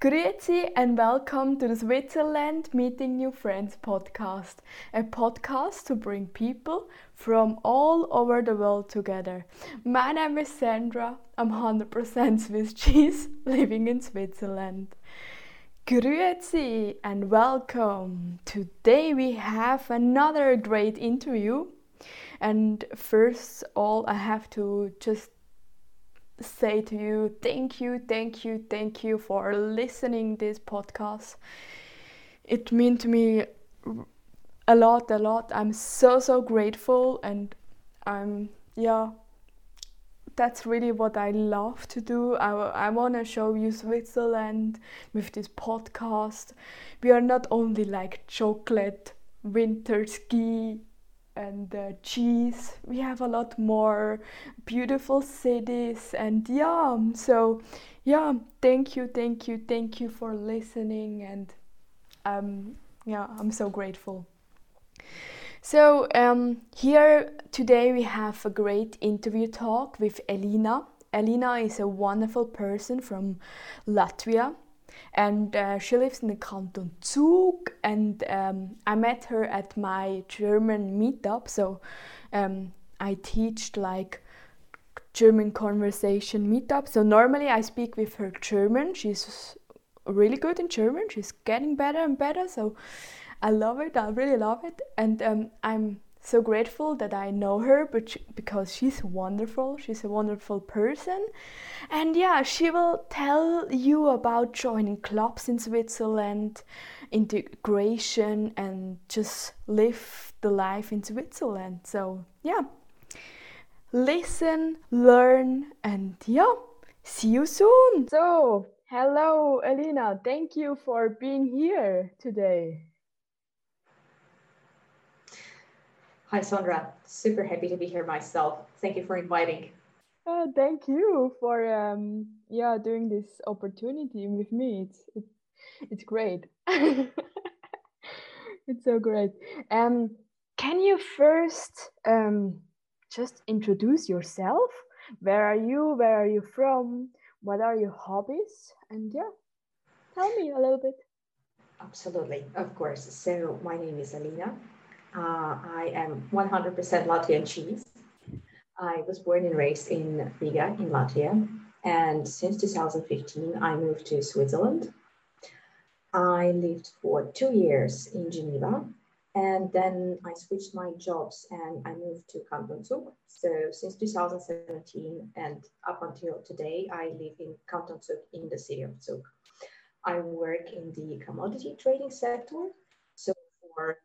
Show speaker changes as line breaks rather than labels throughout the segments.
Grüezi and welcome to the Switzerland Meeting New Friends podcast, a podcast to bring people from all over the world together. My name is Sandra, I'm 100% Swiss cheese living in Switzerland. Grüezi and welcome. Today we have another great interview. And first all I have to just say to you thank you thank you thank you for listening this podcast it means to me a lot a lot i'm so so grateful and i'm yeah that's really what i love to do i, I want to show you switzerland with this podcast we are not only like chocolate winter ski and uh, cheese. We have a lot more beautiful cities, and yeah, so yeah, thank you, thank you, thank you for listening, and um, yeah, I'm so grateful. So um, here today we have a great interview talk with Elina. Elina is a wonderful person from Latvia and uh, she lives in the canton Zug and um, I met her at my German meetup. So um, I teach like German conversation meetup. So normally I speak with her German. She's really good in German. She's getting better and better. So I love it I really love it and um, I'm so grateful that I know her but she, because she's wonderful. She's a wonderful person. And yeah, she will tell you about joining clubs in Switzerland, integration, and just live the life in Switzerland. So yeah, listen, learn, and yeah, see you soon. So, hello, Elina. Thank you for being here today.
Hi, Sandra. Super happy to be here myself. Thank you for inviting.
Uh, thank you for um, yeah doing this opportunity with me. It's it's, it's great. it's so great. Um, can you first um, just introduce yourself? Where are you? Where are you from? What are your hobbies? And yeah, tell me a little bit.
Absolutely, of course. So my name is Alina. Uh, I am 100% Latvian cheese. I was born and raised in Riga in Latvia, and since 2015 I moved to Switzerland. I lived for two years in Geneva, and then I switched my jobs and I moved to Canton Zug. So since 2017 and up until today, I live in Canton Zug in the city of Zug. I work in the commodity trading sector. So for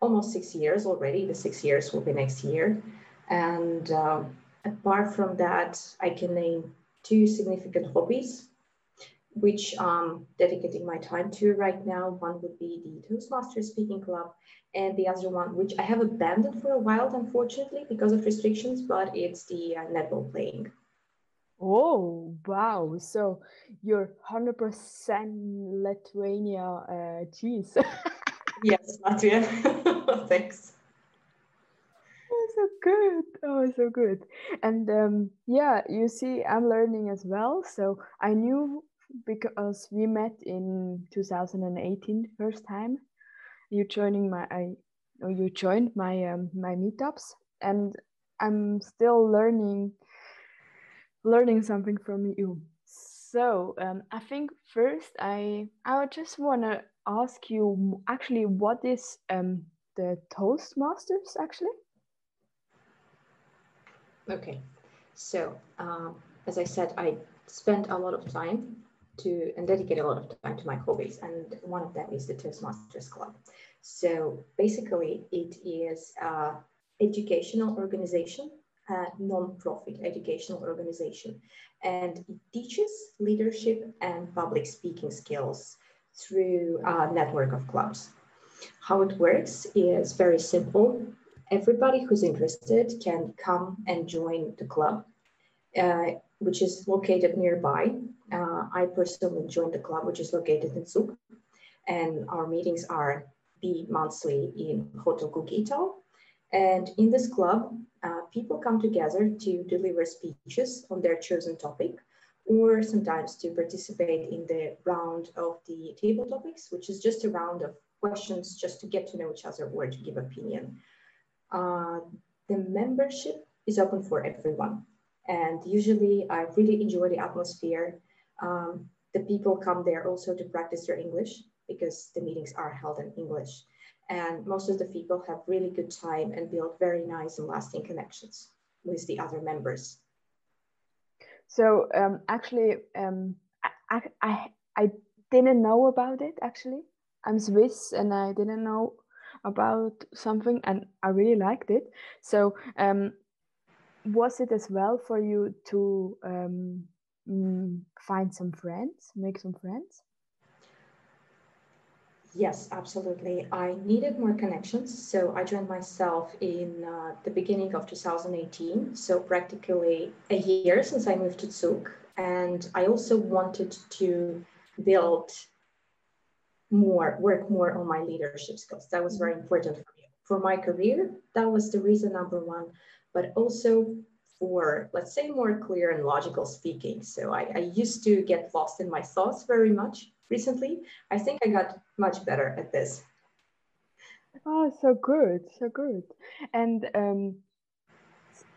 almost six years already. The six years will be next year. And um, apart from that, I can name two significant hobbies, which I'm dedicating my time to right now. One would be the Toastmasters Speaking Club, and the other one, which I have abandoned for a while, unfortunately, because of restrictions, but it's the uh, netball playing.
Oh, wow. So you're 100% Lithuania uh, cheese.
yes, Latvia. Thanks.
Oh, so good. Oh, so good. And um, yeah, you see, I'm learning as well. So I knew because we met in 2018 first time. You joining my, I, or you joined my um, my meetups, and I'm still learning, learning something from you. So um, I think first I I just wanna ask you actually what is um, the Toastmasters actually?
Okay, so um, as I said, I spend a lot of time to and dedicate a lot of time to my hobbies, and one of them is the Toastmasters Club. So basically, it is an educational organization, a non-profit educational organization, and it teaches leadership and public speaking skills through a network of clubs. How it works is very simple. Everybody who's interested can come and join the club, uh, which is located nearby. Uh, I personally joined the club, which is located in Zug. And our meetings are bi-monthly in Hotel. And in this club, uh, people come together to deliver speeches on their chosen topic or sometimes to participate in the round of the table topics, which is just a round of questions just to get to know each other or to give opinion. Uh, the membership is open for everyone. And usually I really enjoy the atmosphere. Um, the people come there also to practice their English because the meetings are held in English. And most of the people have really good time and build very nice and lasting connections with the other members.
So um, actually, um, I, I, I didn't know about it actually. I'm Swiss and I didn't know about something and I really liked it. So um, was it as well for you to um, mm, find some friends, make some friends?
Yes, absolutely. I needed more connections. So I joined myself in uh, the beginning of 2018. So practically a year since I moved to Zug. And I also wanted to build more, work more on my leadership skills. That was very mm-hmm. important for me. For my career, that was the reason number one, but also for, let's say, more clear and logical speaking. So I, I used to get lost in my thoughts very much recently. I think I got much better at this.
Oh, so good, so good. And um,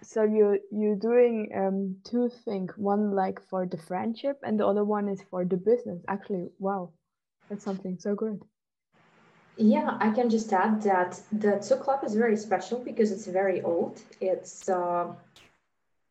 so you you're doing um, two things. One like for the friendship, and the other one is for the business. Actually, wow, that's something so good.
Yeah, I can just add that the Two Club is very special because it's very old. It's uh,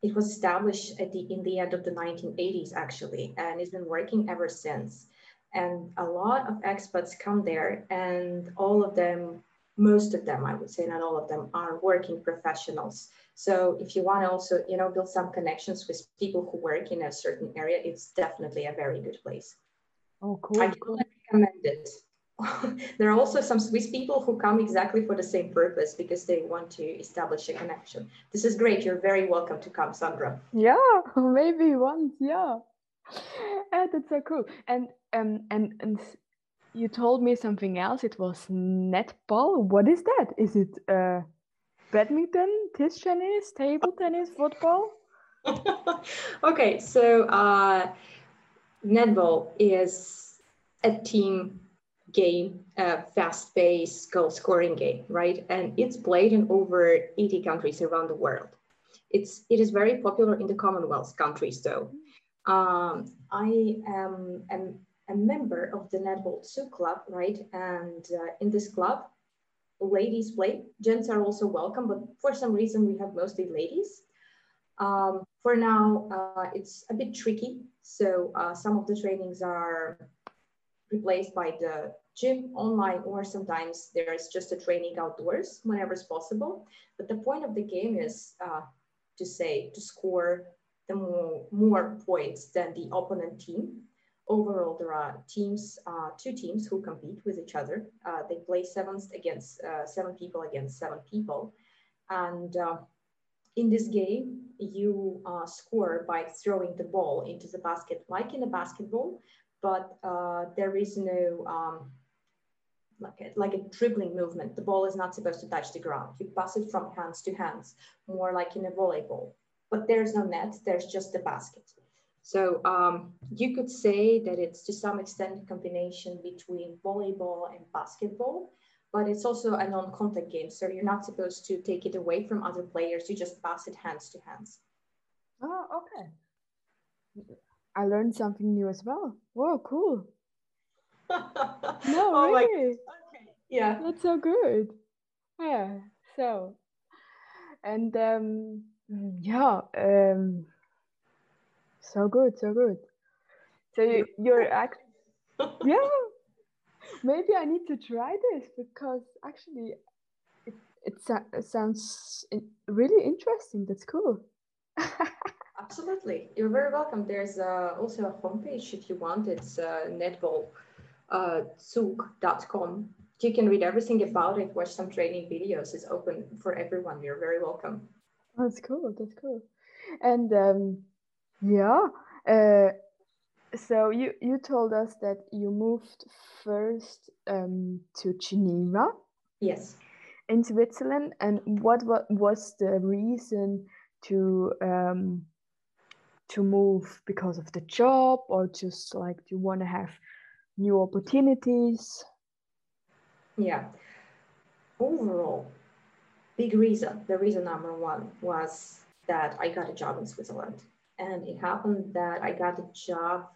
it was established at the in the end of the 1980s actually, and it's been working ever since and a lot of expats come there and all of them most of them i would say not all of them are working professionals. So if you want to also you know build some connections with people who work in a certain area it's definitely a very good place.
Oh cool
i
cool.
recommend it. There are also some swiss people who come exactly for the same purpose because they want to establish a connection. This is great. You're very welcome to come sandra.
Yeah maybe once yeah yeah, that's so cool. And um and and you told me something else. It was netball. What is that? Is it uh badminton, tisch tennis, table tennis, football?
okay, so uh, netball is a team game, a fast-paced goal-scoring game, right? And it's played in over 80 countries around the world. It's it is very popular in the Commonwealth countries, though. Um, I am, a member of the Netball Zug Club, right? And uh, in this club, ladies play. Gents are also welcome, but for some reason we have mostly ladies. Um, for now, uh, it's a bit tricky. So uh, some of the trainings are replaced by the gym online, or sometimes there's just a training outdoors whenever it's possible. But the point of the game is uh, to say, to score the more, more points than the opponent team. Overall, there are teams, uh, two teams who compete with each other. Uh, they play sevens against uh, seven people against seven people. And uh, in this game, you uh, score by throwing the ball into the basket, like in a basketball, but uh, there is no um, like a, like a dribbling movement. The ball is not supposed to touch the ground. You pass it from hands to hands, more like in a volleyball but there's no net, there's just the basket. So um, you could say that it's to some extent a combination between volleyball and basketball, but it's also a non-contact game. So you're not supposed to take it away from other players. You just pass it hands to hands.
Oh, okay. I learned something new as well. Whoa, cool. no, oh really. Okay.
Yeah.
That's so good. Yeah. So, and um, yeah, um, so good, so good. So you, you're actually, yeah, maybe I need to try this because actually it, it, it sounds really interesting. That's cool.
Absolutely. You're very welcome. There's uh, also a homepage if you want. It's uh, netballzug.com. Uh, you can read everything about it, watch some training videos. It's open for everyone. You're very welcome.
That's cool. That's cool. And um, yeah, uh, so you you told us that you moved first um, to Geneva.
Yes.
In Switzerland, and what, what was the reason to um, to move because of the job or just like you want to have new opportunities?
Yeah. Overall, big reason, the reason number one was that I got a job in Switzerland. And it happened that I got a job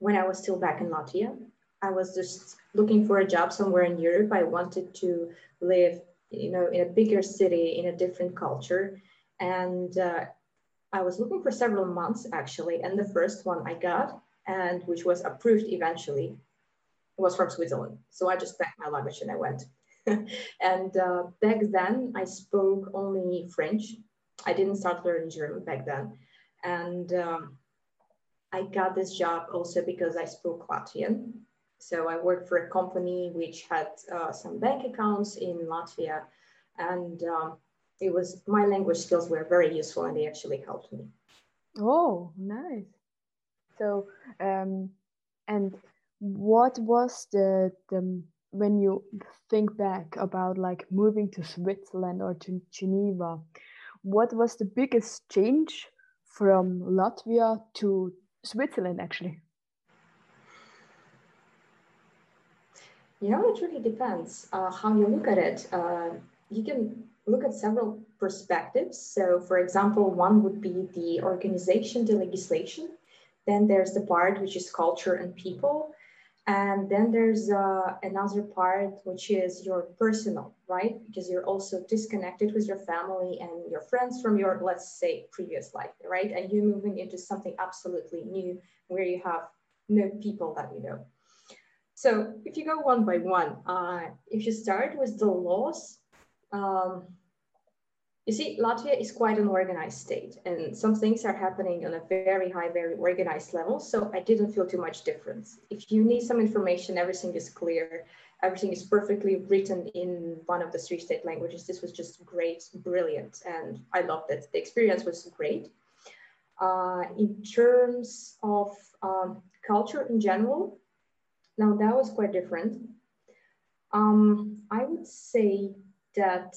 when I was still back in Latvia. I was just looking for a job somewhere in Europe. I wanted to live, you know, in a bigger city, in a different culture. And uh, I was looking for several months actually. And the first one I got, and which was approved eventually, was from Switzerland. So I just packed my luggage and I went. and uh, back then I spoke only French. I didn't start learning German back then. And um, I got this job also because I spoke Latvian. So I worked for a company which had uh, some bank accounts in Latvia. And um, it was my language skills were very useful and they actually helped me.
Oh, nice. So, um, and what was the, the when you think back about like moving to Switzerland or to Geneva, what was the biggest change from Latvia to Switzerland actually?
You know, it really depends uh, how you look at it. Uh, you can look at several perspectives. So, for example, one would be the organization, the legislation. Then there's the part which is culture and people. And then there's uh, another part, which is your personal, right? Because you're also disconnected with your family and your friends from your, let's say, previous life, right? And you're moving into something absolutely new where you have no people that you know. So if you go one by one, uh, if you start with the laws, um, you see, Latvia is quite an organized state, and some things are happening on a very high, very organized level. So I didn't feel too much difference. If you need some information, everything is clear, everything is perfectly written in one of the three state languages. This was just great, brilliant, and I loved it. The experience was great. Uh, in terms of um, culture in general, now that was quite different. Um, I would say that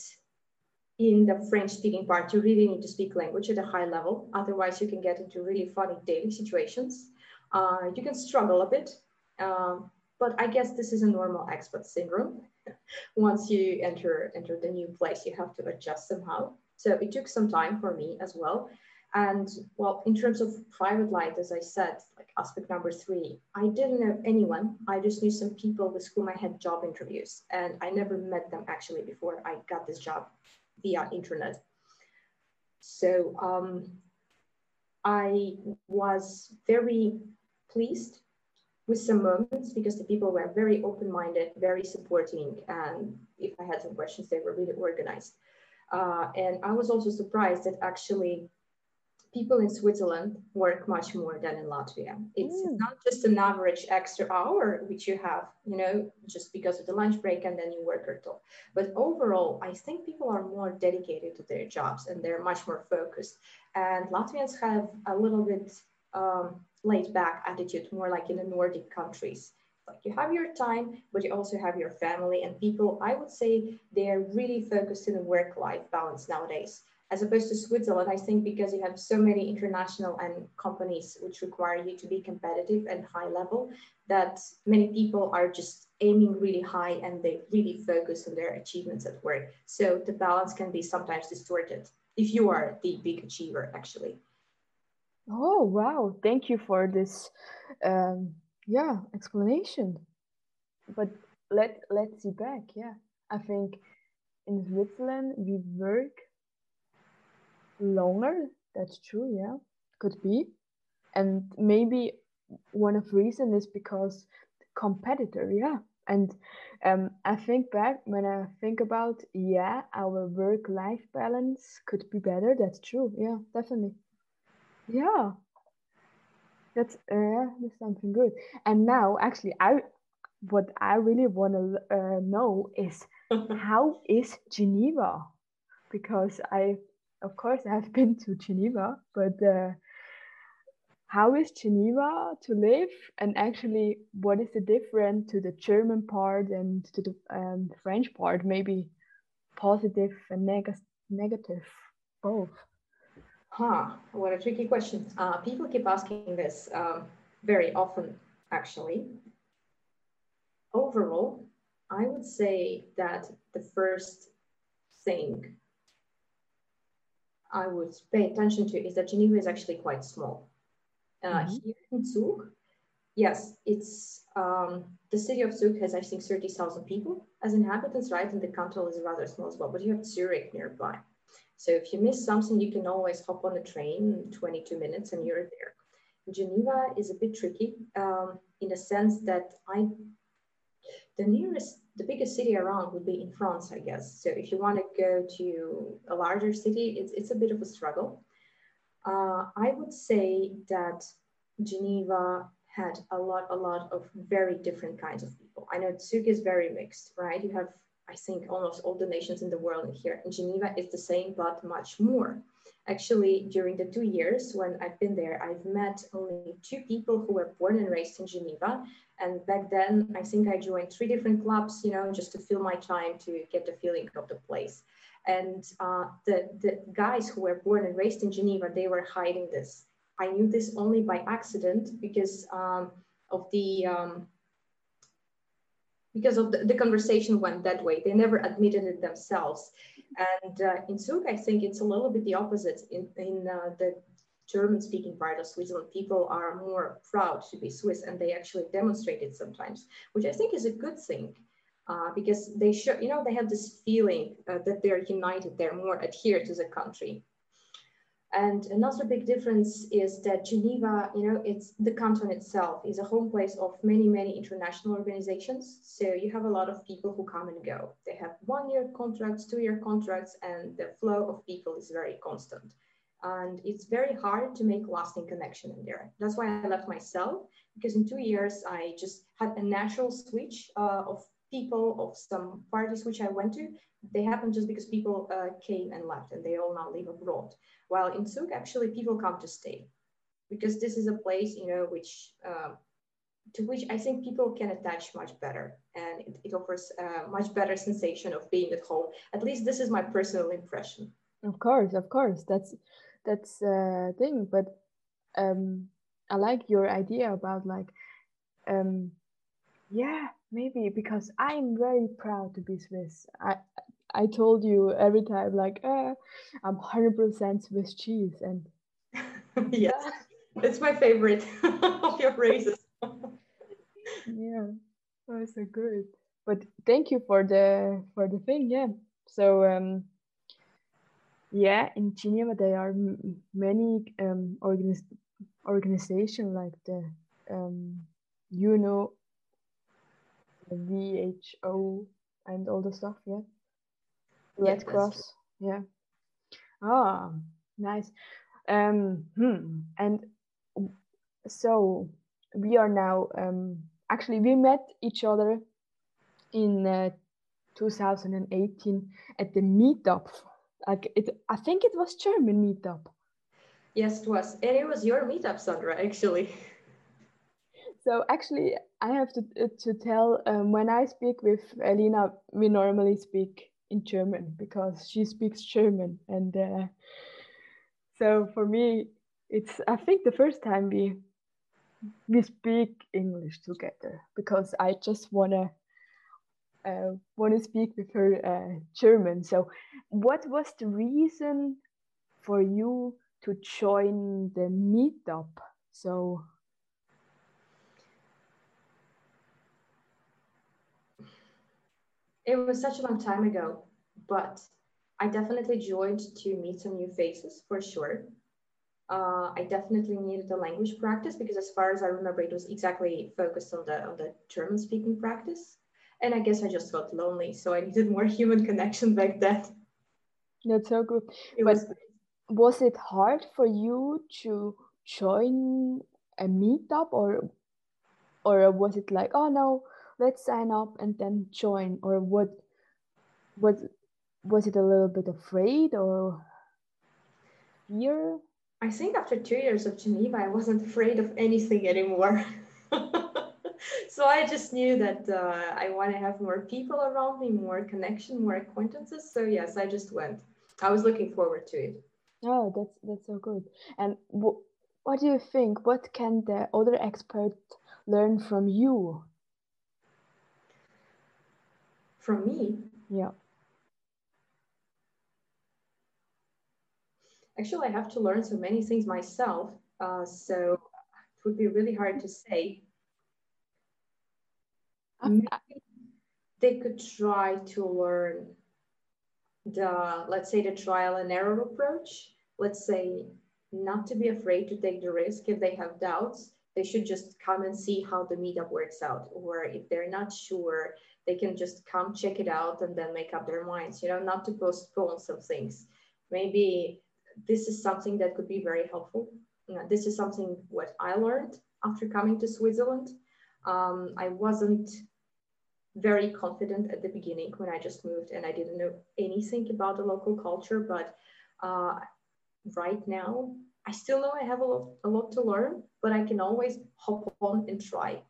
in the French speaking part, you really need to speak language at a high level. Otherwise, you can get into really funny dating situations. Uh, you can struggle a bit, um, but I guess this is a normal expat syndrome. Once you enter, enter the new place, you have to adjust somehow. So it took some time for me as well. And well, in terms of private life, as I said, like aspect number three, I didn't know anyone. I just knew some people with whom I had job interviews, and I never met them actually before I got this job via internet. So um, I was very pleased with some moments because the people were very open-minded, very supporting, and if I had some questions, they were really organized. Uh, and I was also surprised that actually people in Switzerland work much more than in Latvia. It's mm. not just an average extra hour which you have, you know, just because of the lunch break and then you work little. But overall, I think people are more dedicated to their jobs and they're much more focused. And Latvians have a little bit um, laid back attitude, more like in the Nordic countries. Like you have your time, but you also have your family and people. I would say they're really focused in the work-life balance nowadays as opposed to Switzerland, I think because you have so many international and companies which require you to be competitive and high level, that many people are just aiming really high and they really focus on their achievements at work. So the balance can be sometimes distorted if you are the big achiever, actually.
Oh wow! Thank you for this, um, yeah, explanation. But let let's see back. Yeah, I think in Switzerland we work longer. That's true. Yeah, could be, and maybe one of the reason is because competitor. Yeah, and um, I think back when I think about yeah, our work life balance could be better. That's true. Yeah, definitely. Yeah, that's uh, that's something good. And now, actually, I what I really want to uh, know is how is Geneva, because I of course, I have been to Geneva, but uh, how is Geneva to live, and actually, what is the difference to the German part and to the um, French part? Maybe positive and neg- negative, both.
Huh, what a tricky question. Uh, people keep asking this um, very often, actually. Overall, I would say that the first thing I would pay attention to is that Geneva is actually quite small. Uh, mm-hmm. Here in Zug, yes, it's um, the city of Zug has I think thirty thousand people as inhabitants, right? And the canton is rather small as well. But you have Zurich nearby, so if you miss something, you can always hop on a train in 22 minutes and you're there. Geneva is a bit tricky um, in the sense that I, the nearest, the biggest city around would be in France, I guess. So if you want to go to a larger city, it's, it's a bit of a struggle. Uh, I would say that Geneva had a lot, a lot of very different kinds of people. I know Zug is very mixed, right? You have I think almost all the nations in the world here in Geneva is the same, but much more. Actually, during the two years when I've been there, I've met only two people who were born and raised in Geneva. And back then, I think I joined three different clubs, you know, just to fill my time to get the feeling of the place. And uh, the, the guys who were born and raised in Geneva, they were hiding this. I knew this only by accident because um, of the um, because of the, the, conversation went that way. They never admitted it themselves. And uh, in Zug, I think it's a little bit the opposite. In, in uh, the German speaking part of Switzerland, people are more proud to be Swiss and they actually demonstrate it sometimes, which I think is a good thing. Uh, because they show, you know, they have this feeling uh, that they're united, they're more adhered to the country. And another big difference is that Geneva, you know, it's the canton itself is a home place of many, many international organizations. So you have a lot of people who come and go. They have one year contracts, two year contracts, and the flow of people is very constant. And it's very hard to make lasting connection in there. That's why I left myself, because in two years, I just had a natural switch uh, of people of some parties which I went to, they happened just because people uh, came and left and they all now live abroad. While in Zug, actually, people come to stay because this is a place, you know, which uh, to which I think people can attach much better, and it, it offers a much better sensation of being at home. At least this is my personal impression.
Of course, of course, that's that's a thing. But um, I like your idea about like, um, yeah, maybe because I'm very proud to be Swiss. I I told you every time like uh, I'm hundred percent Swiss cheese and
yes, it's my favorite of your phrases.
yeah, oh, it's so good. But thank you for the for the thing. Yeah. So um, yeah, in Geneva there are many um organiz- organization like the um you know the WHO and all the stuff. Yeah. Red Cross. Yeah. Ah, nice. Um, hmm. And so we are now um, actually we met each other in uh, 2018 at the meetup. Like it, I think it was German meetup.
Yes, it was, and it was your meetup, Sandra. Actually.
So actually, I have to to tell um, when I speak with Elina, we normally speak in German because she speaks German, and uh, so for me, it's I think the first time we we speak English together because I just wanna uh, wanna speak with her uh, German. So, what was the reason for you to join the meetup? So.
It was such a long time ago, but I definitely joined to meet some new faces for sure. Uh, I definitely needed the language practice because, as far as I remember, it was exactly focused on the on the German speaking practice. And I guess I just felt lonely, so I needed more human connection back then.
That's so good. It but was, was it hard for you to join a meetup, or or was it like, oh no, let's sign up and then join or what was was it a little bit afraid or fear
I think after two years of Geneva, I wasn't afraid of anything anymore. so I just knew that uh, I want to have more people around me, more connection, more acquaintances. So yes, I just went. I was looking forward to it.
Oh, that's that's so good. And w- what do you think? What can the other experts learn from you?
From me?
Yeah.
Actually, I have to learn so many things myself. Uh, so it would be really hard to say. Maybe they could try to learn the, let's say, the trial and error approach. Let's say not to be afraid to take the risk if they have doubts. They should just come and see how the meetup works out. Or if they're not sure, they can just come check it out and then make up their minds, you know, not to postpone some things. Maybe this is something that could be very helpful. You know, this is something what I learned after coming to Switzerland. Um, I wasn't very confident at the beginning when I just moved and I didn't know anything about the local culture. But uh, right now, I still know I have a lot, a lot to learn, but I can always hop on and try.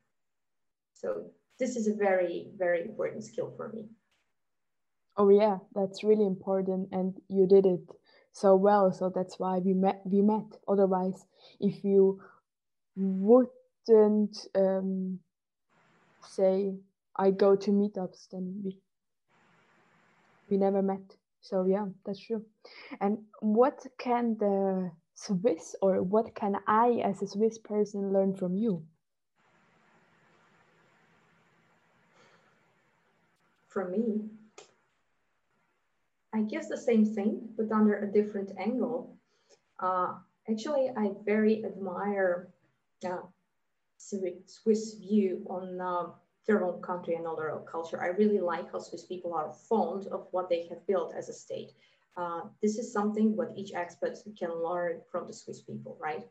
So this is a very, very important skill for me.
Oh yeah, that's really important, and you did it so well. So that's why we met. We met. Otherwise, if you wouldn't um, say I go to meetups, then we we never met. So yeah, that's true. And what can the Swiss or what can I as a Swiss person learn from you?
For me, I guess the same thing, but under a different angle. Uh, actually, I very admire uh, Swiss view on uh, their own country and own culture. I really like how Swiss people are fond of what they have built as a state. Uh, this is something what each expert can learn from the Swiss people, right?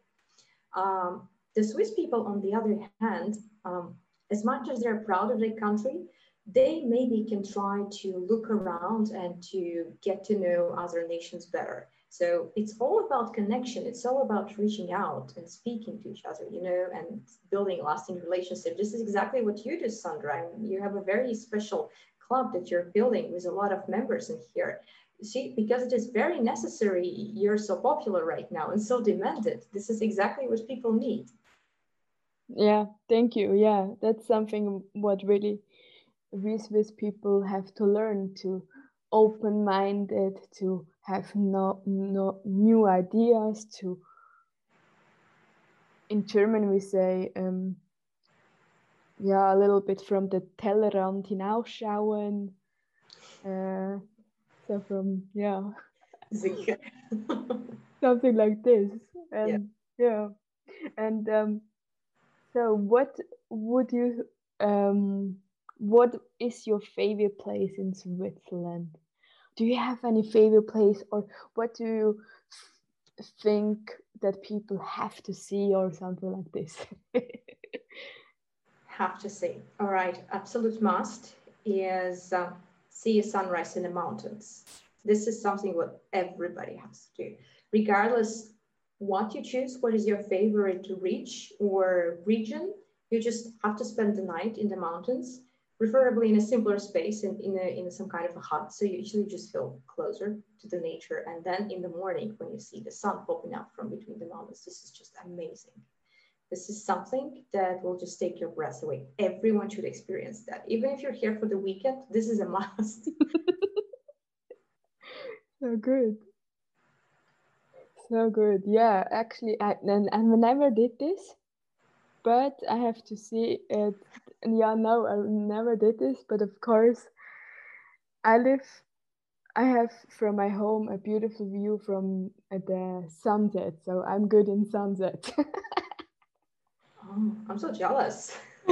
Um, the Swiss people, on the other hand, um, as much as they're proud of their country, they maybe can try to look around and to get to know other nations better. So it's all about connection. It's all about reaching out and speaking to each other, you know, and building lasting relationship. This is exactly what you do, Sandra. You have a very special club that you're building with a lot of members in here. See, because it is very necessary, you're so popular right now and so demanded. This is exactly what people need.
Yeah, thank you. Yeah, that's something what really we Swiss people have to learn to open-minded, to have no, no new ideas, to in German we say um, yeah a little bit from the Tellerrand hinausschauen. Uh, so from yeah, something like this, and yeah, yeah. and um, so what would you um, what is your favorite place in Switzerland? Do you have any favorite place, or what do you think that people have to see, or something like this?
have to see. All right, absolute must is uh, see a sunrise in the mountains. This is something what everybody has to do, regardless what you choose. What is your favorite reach or region? You just have to spend the night in the mountains preferably in a simpler space in, in, a, in some kind of a hut. So you usually just feel closer to the nature. And then in the morning, when you see the sun popping up from between the mountains, this is just amazing. This is something that will just take your breath away. Everyone should experience that. Even if you're here for the weekend, this is a must.
so good. So good. Yeah, actually, I, and, and I never did this, but I have to see it yeah, no, I never did this, but of course, I live. I have from my home a beautiful view from the sunset, so I'm good in sunset.
oh, I'm so jealous.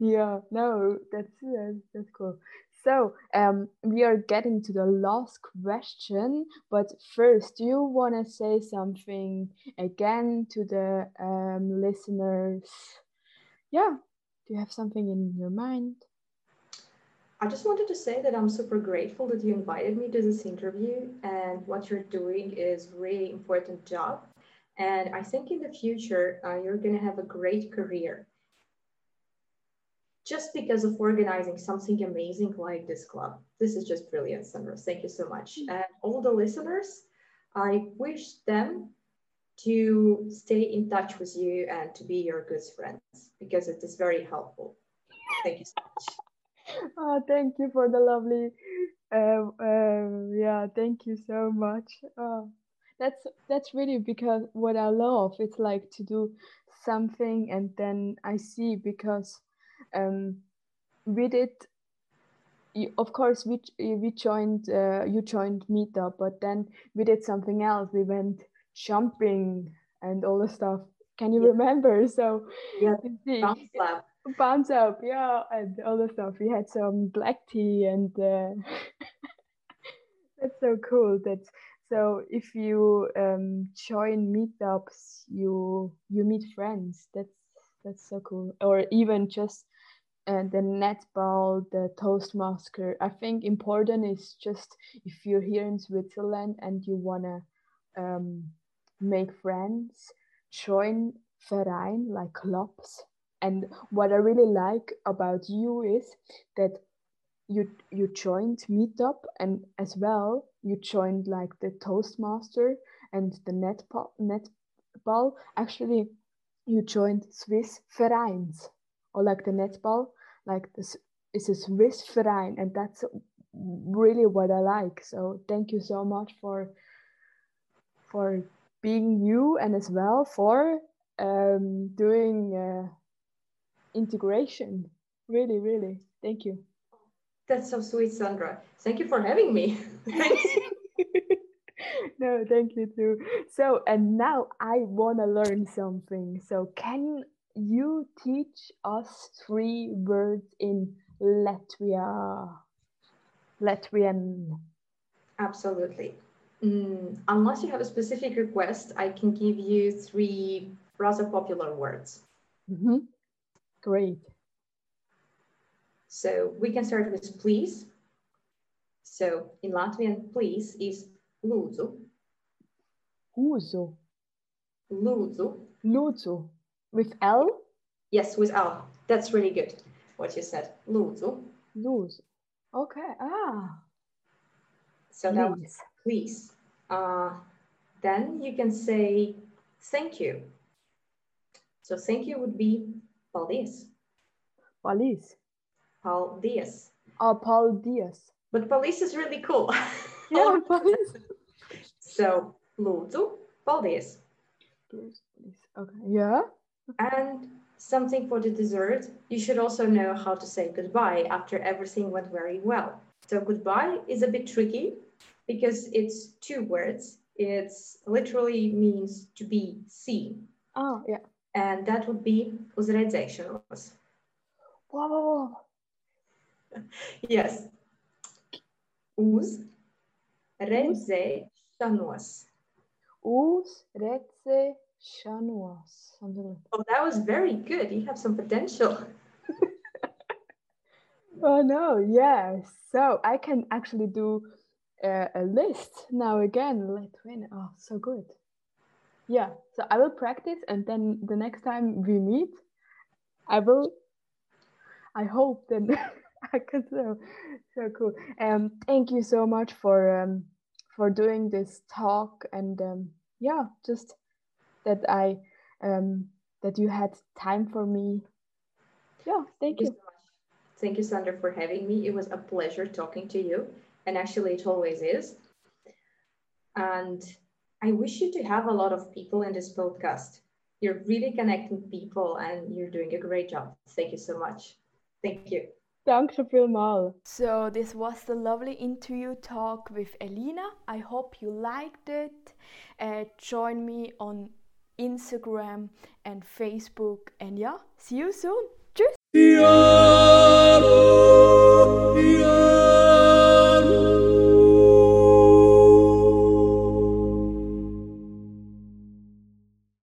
yeah, no, that's uh, that's cool. So um, we are getting to the last question, but first, do you want to say something again to the um, listeners? Yeah do you have something in your mind
I just wanted to say that I'm super grateful that you invited me to this interview and what you're doing is really important job. And I think in the future, uh, you're going to have a great career just because of organizing something amazing like this club. This is just brilliant, Sandra. Thank you so much. Mm. And all the listeners, I wish them to stay in touch with you and to be your good friends because it is very helpful. Thank you so much.
Oh, thank you for the lovely. Um, um, yeah, thank you so much. Oh, that's that's really because what I love. It's like to do something and then I see because um, we did of course we we joined uh, you joined meetup but then we did something else we went jumping and all the stuff. Can you yeah. remember? So
yeah bounce up
bounce up yeah and all the stuff. We had some black tea and uh, that's so cool That so if you um, join meetups you you meet friends. That's that's so cool. Or even just and the netball, the Toastmaster. I think important is just if you're here in Switzerland and you wanna um, make friends, join Verein like clubs. And what I really like about you is that you you joined Meetup and as well you joined like the Toastmaster and the netball netball. Actually, you joined Swiss Vereins or like the netball, like this is a Swiss Verein, and that's really what I like. So thank you so much for for being you and as well for um, doing uh, integration. Really, really, thank you.
That's so sweet, Sandra. Thank you for having me.
no, thank you too. So, and now I want to learn something. So, can you teach us three words in Latvia. Latvian.
Absolutely. Mm, unless you have a specific request, I can give you three rather popular words.
Mm-hmm. Great.
So we can start with please. So in Latvian, please is lūdzu.
Lūdzu.
Lūdzu.
Lūdzu. With L?
Yes, with L. That's really good. What you said. Lūdzu.
Lūdzu. Okay. Ah.
So that was please. Uh, then you can say thank you. So thank you would be paldies.
Paldies.
Paldies.
Oh, paldies.
But paldies is really cool.
Yeah, paldies.
so lūdzu, paldies.
Okay. Yeah.
And something for the dessert, you should also know how to say goodbye after everything went very well. So goodbye is a bit tricky because it's two words. It's literally means to be seen.
Oh, yeah.
And that would be uz redzēšanos.
Wow.
yes. Uz redzēšanos.
Uz redzēšanos. Something like
that. Oh, that was very good. You have some potential.
oh no, yeah. So I can actually do a, a list now again. Lithuania. Oh, so good. Yeah. So I will practice, and then the next time we meet, I will. I hope then I can so so cool. Um, thank you so much for um for doing this talk and um yeah just that I um, that you had time for me. Yeah, thank, thank you. you so
thank you, Sandra, for having me. It was a pleasure talking to you, and actually, it always is. And I wish you to have a lot of people in this podcast. You're really connecting people, and you're doing a great job. Thank you so much. Thank you.
Danke vielmals. So this was the lovely interview talk with Elina. I hope you liked it. Uh, join me on Instagram and Facebook. And yeah, see you soon. Tschüss. Ja.